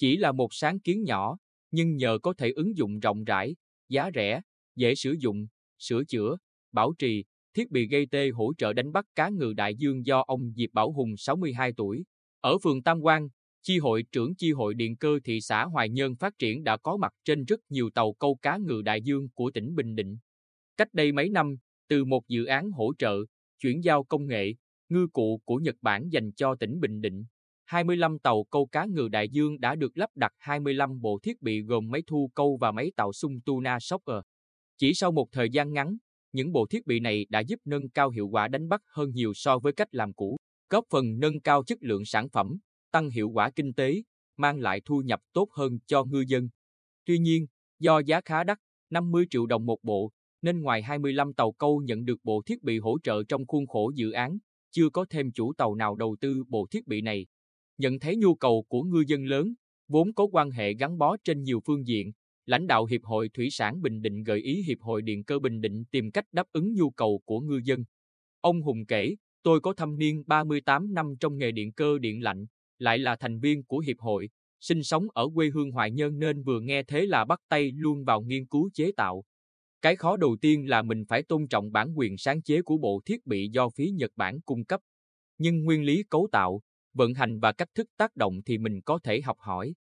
Chỉ là một sáng kiến nhỏ, nhưng nhờ có thể ứng dụng rộng rãi, giá rẻ, dễ sử dụng, sửa chữa, bảo trì, thiết bị gây tê hỗ trợ đánh bắt cá ngừ đại dương do ông Diệp Bảo Hùng 62 tuổi. Ở phường Tam Quan, chi hội trưởng chi hội điện cơ thị xã Hoài Nhơn phát triển đã có mặt trên rất nhiều tàu câu cá ngừ đại dương của tỉnh Bình Định. Cách đây mấy năm, từ một dự án hỗ trợ, chuyển giao công nghệ, ngư cụ của Nhật Bản dành cho tỉnh Bình Định, 25 tàu câu cá ngừ đại dương đã được lắp đặt 25 bộ thiết bị gồm máy thu câu và máy tạo sung tuna shocker. Chỉ sau một thời gian ngắn, những bộ thiết bị này đã giúp nâng cao hiệu quả đánh bắt hơn nhiều so với cách làm cũ, góp phần nâng cao chất lượng sản phẩm, tăng hiệu quả kinh tế, mang lại thu nhập tốt hơn cho ngư dân. Tuy nhiên, do giá khá đắt, 50 triệu đồng một bộ, nên ngoài 25 tàu câu nhận được bộ thiết bị hỗ trợ trong khuôn khổ dự án, chưa có thêm chủ tàu nào đầu tư bộ thiết bị này. Nhận thấy nhu cầu của ngư dân lớn, vốn có quan hệ gắn bó trên nhiều phương diện, lãnh đạo Hiệp hội Thủy sản Bình Định gợi ý Hiệp hội Điện cơ Bình Định tìm cách đáp ứng nhu cầu của ngư dân. Ông Hùng kể, tôi có thâm niên 38 năm trong nghề điện cơ điện lạnh, lại là thành viên của Hiệp hội, sinh sống ở quê hương Hoài Nhơn nên vừa nghe thế là bắt tay luôn vào nghiên cứu chế tạo. Cái khó đầu tiên là mình phải tôn trọng bản quyền sáng chế của bộ thiết bị do phía Nhật Bản cung cấp. Nhưng nguyên lý cấu tạo, vận hành và cách thức tác động thì mình có thể học hỏi.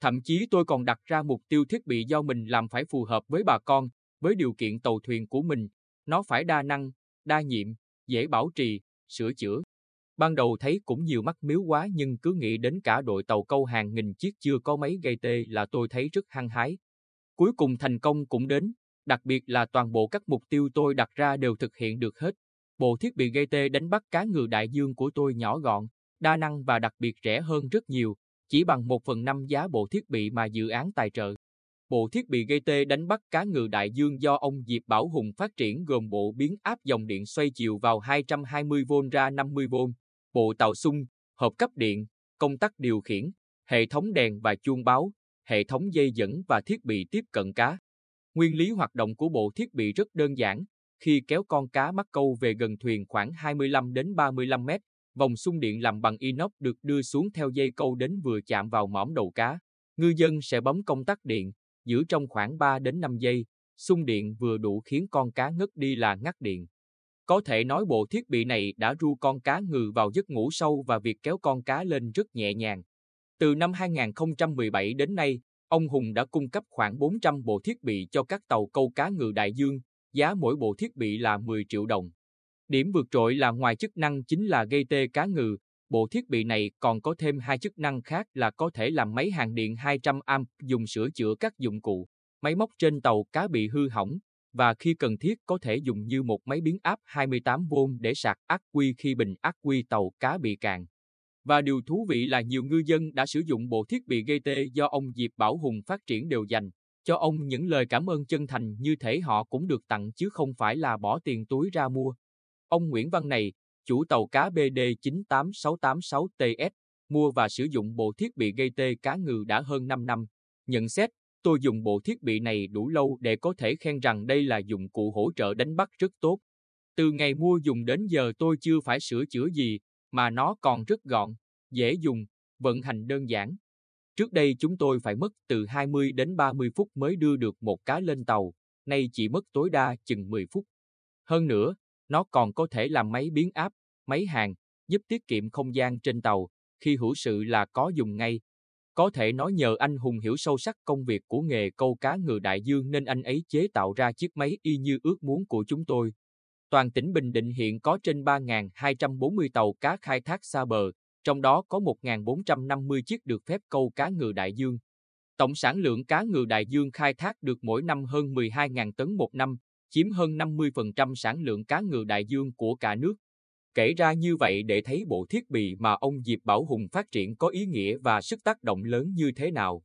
Thậm chí tôi còn đặt ra mục tiêu thiết bị do mình làm phải phù hợp với bà con, với điều kiện tàu thuyền của mình. Nó phải đa năng, đa nhiệm, dễ bảo trì, sửa chữa. Ban đầu thấy cũng nhiều mắt miếu quá nhưng cứ nghĩ đến cả đội tàu câu hàng nghìn chiếc chưa có mấy gây tê là tôi thấy rất hăng hái. Cuối cùng thành công cũng đến, đặc biệt là toàn bộ các mục tiêu tôi đặt ra đều thực hiện được hết. Bộ thiết bị gây tê đánh bắt cá ngừ đại dương của tôi nhỏ gọn, đa năng và đặc biệt rẻ hơn rất nhiều, chỉ bằng 1 phần 5 giá bộ thiết bị mà dự án tài trợ. Bộ thiết bị gây tê đánh bắt cá ngừ đại dương do ông Diệp Bảo Hùng phát triển gồm bộ biến áp dòng điện xoay chiều vào 220V ra 50V, bộ tàu sung, hộp cấp điện, công tắc điều khiển, hệ thống đèn và chuông báo, hệ thống dây dẫn và thiết bị tiếp cận cá. Nguyên lý hoạt động của bộ thiết bị rất đơn giản, khi kéo con cá mắc câu về gần thuyền khoảng 25 đến 35 mét, vòng xung điện làm bằng inox được đưa xuống theo dây câu đến vừa chạm vào mỏm đầu cá. Ngư dân sẽ bấm công tắc điện, giữ trong khoảng 3 đến 5 giây, xung điện vừa đủ khiến con cá ngất đi là ngắt điện. Có thể nói bộ thiết bị này đã ru con cá ngừ vào giấc ngủ sâu và việc kéo con cá lên rất nhẹ nhàng. Từ năm 2017 đến nay, ông Hùng đã cung cấp khoảng 400 bộ thiết bị cho các tàu câu cá ngừ đại dương, giá mỗi bộ thiết bị là 10 triệu đồng. Điểm vượt trội là ngoài chức năng chính là gây tê cá ngừ, bộ thiết bị này còn có thêm hai chức năng khác là có thể làm máy hàng điện 200 A dùng sửa chữa các dụng cụ, máy móc trên tàu cá bị hư hỏng, và khi cần thiết có thể dùng như một máy biến áp 28V để sạc ắc quy khi bình ắc quy tàu cá bị cạn. Và điều thú vị là nhiều ngư dân đã sử dụng bộ thiết bị gây tê do ông Diệp Bảo Hùng phát triển đều dành cho ông những lời cảm ơn chân thành như thể họ cũng được tặng chứ không phải là bỏ tiền túi ra mua. Ông Nguyễn Văn này, chủ tàu cá BD 98686TS, mua và sử dụng bộ thiết bị gây tê cá ngừ đã hơn 5 năm. Nhận xét, tôi dùng bộ thiết bị này đủ lâu để có thể khen rằng đây là dụng cụ hỗ trợ đánh bắt rất tốt. Từ ngày mua dùng đến giờ tôi chưa phải sửa chữa gì, mà nó còn rất gọn, dễ dùng, vận hành đơn giản. Trước đây chúng tôi phải mất từ 20 đến 30 phút mới đưa được một cá lên tàu, nay chỉ mất tối đa chừng 10 phút. Hơn nữa, nó còn có thể làm máy biến áp, máy hàng, giúp tiết kiệm không gian trên tàu, khi hữu sự là có dùng ngay. Có thể nói nhờ anh Hùng hiểu sâu sắc công việc của nghề câu cá ngừ đại dương nên anh ấy chế tạo ra chiếc máy y như ước muốn của chúng tôi. Toàn tỉnh Bình Định hiện có trên 3.240 tàu cá khai thác xa bờ, trong đó có 1.450 chiếc được phép câu cá ngừ đại dương. Tổng sản lượng cá ngừ đại dương khai thác được mỗi năm hơn 12.000 tấn một năm, chiếm hơn 50% sản lượng cá ngừ đại dương của cả nước. Kể ra như vậy để thấy bộ thiết bị mà ông Diệp Bảo Hùng phát triển có ý nghĩa và sức tác động lớn như thế nào.